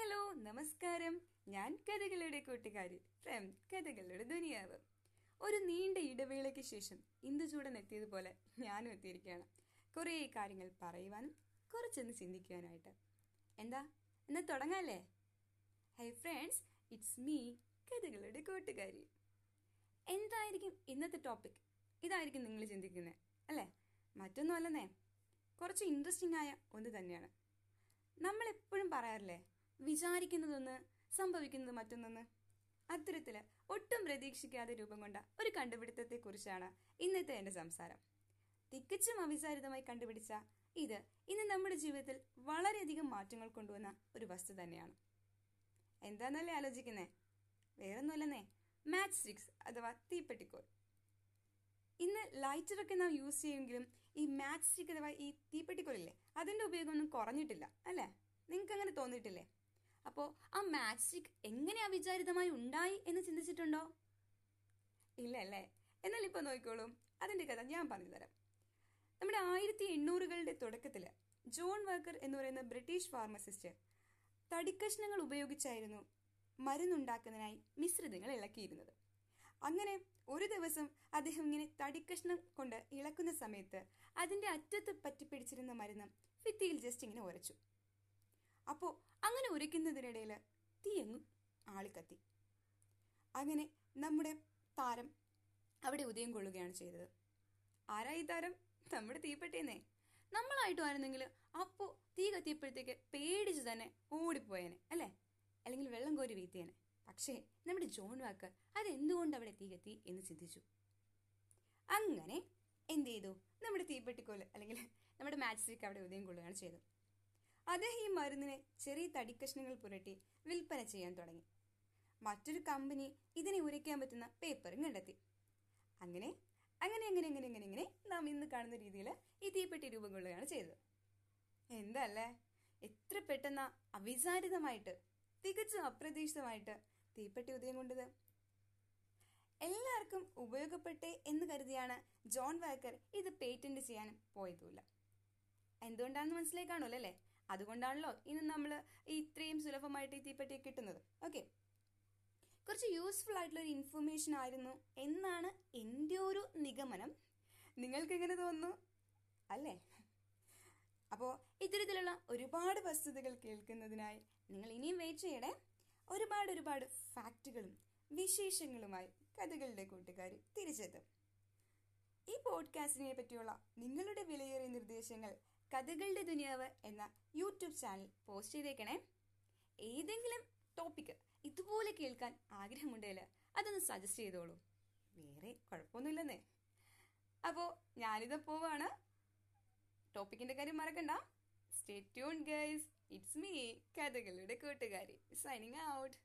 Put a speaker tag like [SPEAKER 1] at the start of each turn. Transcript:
[SPEAKER 1] Hello നമസ്കാരം. ഞാൻ കഥകളുടെ കൂട്ടുകാരി ഫ്രം കഥകളുടെ ദുനിയാവ്. ഒരു നീണ്ട ഇടവേളയ്ക്ക് ശേഷം ഇന്ദുചൂടൻ എത്തിയതുപോലെ ഞാനും എത്തിയിരിക്കുകയാണ്. കുറേ കാര്യങ്ങൾ പറയുവാനും കുറച്ചൊന്ന് ചിന്തിക്കുവാനായിട്ട് എന്താ? എന്നാ തുടങ്ങാല്ലേ? ഹൈ ഫ്രണ്ട്സ് ഇറ്റ്സ് മീ കഥകളുടെ കൂട്ടുകാരി. എന്തായിരിക്കും ഇന്നത്തെ ടോപ്പിക്? ഇതായിരിക്കും നിങ്ങൾ ചിന്തിക്കുന്നത് അല്ലേ? മറ്റൊന്നും അല്ലെന്നേ കുറച്ച് ഇൻട്രസ്റ്റിംഗ് ആയ ഒന്ന് തന്നെയാണ്. നമ്മൾ എപ്പോഴും പറയാറില്ലേ വിചാരിക്കുന്നതൊന്ന് സംഭവിക്കുന്നത് മറ്റൊന്നൊന്ന്. അത്തരത്തിൽ ഒട്ടും പ്രതീക്ഷിക്കാതെ രൂപം കൊണ്ട ഒരു കണ്ടുപിടുത്തത്തെക്കുറിച്ചാണ് ഇന്നത്തെ എന്റെ സംസാരം. തികച്ചും അവിചാരിതമായി കണ്ടുപിടിച്ച ഇത് ഇന്ന് നമ്മുടെ ജീവിതത്തിൽ വളരെയധികം മാറ്റങ്ങൾ കൊണ്ടുവന്ന ഒരു വസ്തു തന്നെയാണ്. എന്താന്നല്ലേ ആലോചിക്കുന്നേ? വേറൊന്നുമല്ലെന്നേ. മാച്ച് സ്റ്റിക്സ് അഥവാ തീപ്പെട്ടിക്കോൽ. ഇന്ന് ലൈറ്ററൊക്കെ നാം യൂസ് ചെയ്യുമെങ്കിലും ഈ മാച്ച് സ്റ്റിക്ക് അഥവാ ഈ തീപ്പെട്ടിക്കോലില്ലേ അതിന്റെ ഉപയോഗമൊന്നും കുറഞ്ഞിട്ടില്ല അല്ലേ? നിങ്ങൾക്ക് അങ്ങനെ തോന്നിയിട്ടില്ലേ? അപ്പോൾ ആ സ്റ്റിക്ക് എങ്ങനെ അവിചാരിതമായി ഉണ്ടായി എന്ന് ചിന്തിച്ചിട്ടുണ്ടോ? ഇല്ല അല്ലേ എന്നാൽ ഇപ്പൊ നോക്കിക്കോളൂ. അതിന്റെ കഥ ഞാൻ പറഞ്ഞു തരാം. നമ്മുടെ ആയിരത്തി എണ്ണൂറുകളുടെ തുടക്കത്തിൽ ജോൺ വർക്കർ എന്ന് പറയുന്ന ബ്രിട്ടീഷ് ഫാർമസിസ്റ്റ് തടിക്കഷ്ണങ്ങൾ ഉപയോഗിച്ചായിരുന്നു മരുന്നുണ്ടാക്കുന്നതിനായി മിശ്രിതങ്ങൾ ഇളക്കിയിരുന്നത്. അങ്ങനെ ഒരു ദിവസം അദ്ദേഹം ഇങ്ങനെ തടിക്കഷ്ണം കൊണ്ട് ഇളക്കുന്ന സമയത്ത് അതിന്റെ അറ്റത്ത് പറ്റിപ്പിടിച്ചിരുന്ന മരുന്ന് ഭിത്തിയിൽ ജസ്റ്റ് ഇങ്ങനെ ഉരച്ചു. അപ്പോൾ അങ്ങനെ ഉരയ്ക്കുന്നതിനിടയിൽ തീയങ്ങും ആളിക്കത്തി. അങ്ങനെ നമ്മുടെ താരം അവിടെ ഉദയം കൊള്ളുകയാണ് ചെയ്തത്. ആരാ ഈ താരം? നമ്മുടെ തീപ്പെട്ടേന്നേ നമ്മളായിട്ട് ആയിരുന്നെങ്കിൽ അപ്പോൾ തീ കത്തിയപ്പോഴത്തേക്ക് പേടിച്ച് തന്നെ ഓടിപ്പോയേനെ അല്ലേ? അല്ലെങ്കിൽ വെള്ളം കോരി വീത്തിയേനെ പക്ഷേ നമ്മുടെ ജോൺ വാക്കർ അതെന്തുകൊണ്ട് അവിടെ തീ കത്തി എന്ന് ചിന്തിച്ചു. അങ്ങനെ എന്ത് ചെയ്തു? നമ്മുടെ തീപ്പെട്ടിക്കോൽ അല്ലെങ്കിൽ നമ്മുടെ മാച്ച് സ്റ്റിക്ക് അവിടെ ഉദയം കൊള്ളുകയാണ് ചെയ്തത്. അദ്ദേഹം ഈ മരുന്നിനെ ചെറിയ തടിക്കഷ്ണങ്ങൾ പുരട്ടി വിൽപ്പന ചെയ്യാൻ തുടങ്ങി. മറ്റൊരു കമ്പനി ഇതിനെ ഉരയ്ക്കാൻ പറ്റുന്ന പേപ്പറും കണ്ടെത്തി. അങ്ങനെ അങ്ങനെ അങ്ങനെ അങ്ങനെ അങ്ങനെ ഇങ്ങനെ നാം ഇന്ന് കാണുന്ന രീതിയിൽ ഈ തീപ്പെട്ടി രൂപം കൊള്ളുകയാണ് ചെയ്തത്. എന്തല്ലേ? എത്ര പെട്ടെന്ന് അവിചാരിതമായിട്ട് തികച്ചും അപ്രതീക്ഷിതമായിട്ട് തീപ്പെട്ടി ഉദയം കൊണ്ടത്? എല്ലാവർക്കും ഉപയോഗപ്പെട്ടേ എന്ന് കരുതിയാണ് ജോൺ വാക്കർ ഇത് പേറ്റന്റ് ചെയ്യാൻ പോയതുമില്ല. എന്തുകൊണ്ടാണെന്ന് മനസ്സിലായി കാണുമല്ലോ അല്ലേ? അതുകൊണ്ടാണല്ലോ ഇന്ന് നമ്മൾ ഇത്രയും സുലഭമായിട്ട് ഈ തീപ്പെട്ടി കിട്ടുന്നത്. ഓക്കെ കുറച്ച് യൂസ്ഫുൾ ആയിട്ടുള്ള ഒരു ഇൻഫർമേഷൻ ആയിരുന്നു. എന്നാണ് എന്റെ ഒരു നിഗമനം. നിങ്ങൾക്ക് എങ്ങനെ തോന്നുന്നു? അല്ലേ? അപ്പോൾ ഇത്തരത്തിലുള്ള ഒരുപാട് വസ്തുതകൾ കേൾക്കുന്നതിനായി നിങ്ങൾ ഇനിയും വെയിറ്റ് ചെയ്യണേ. ഒരുപാട് ഒരുപാട് ഫാക്റ്റുകളും വിശേഷങ്ങളുമായി കഥകളുടെ കൂട്ടുകാർ തിരിച്ചെത്തും. ഈ പോഡ്കാസ്റ്റിനെ പറ്റിയുള്ള നിങ്ങളുടെ വിലയേറിയ നിർദ്ദേശങ്ങൾ കഥകളുടെ ദുനിയാവ് എന്ന യൂട്യൂബ് ചാനൽ പോസ്റ്റ് ചെയ്തേക്കണേ. ഏതെങ്കിലും ടോപ്പിക്ക് ഇതുപോലെ കേൾക്കാൻ ആഗ്രഹമുണ്ടെങ്കിൽ അതൊന്ന് സജസ്റ്റ് ചെയ്തോളൂ. വേറെ കുഴപ്പമൊന്നുമില്ലെന്നേ. അപ്പോ ഞാനിത് പോവാണ്. ടോപ്പിക്കിന്റെ കാര്യം മറക്കണ്ട. Stay tune guys it's me കഥകളുടെ കൂട്ടുകാരി സൈനിങ് ഔട്ട്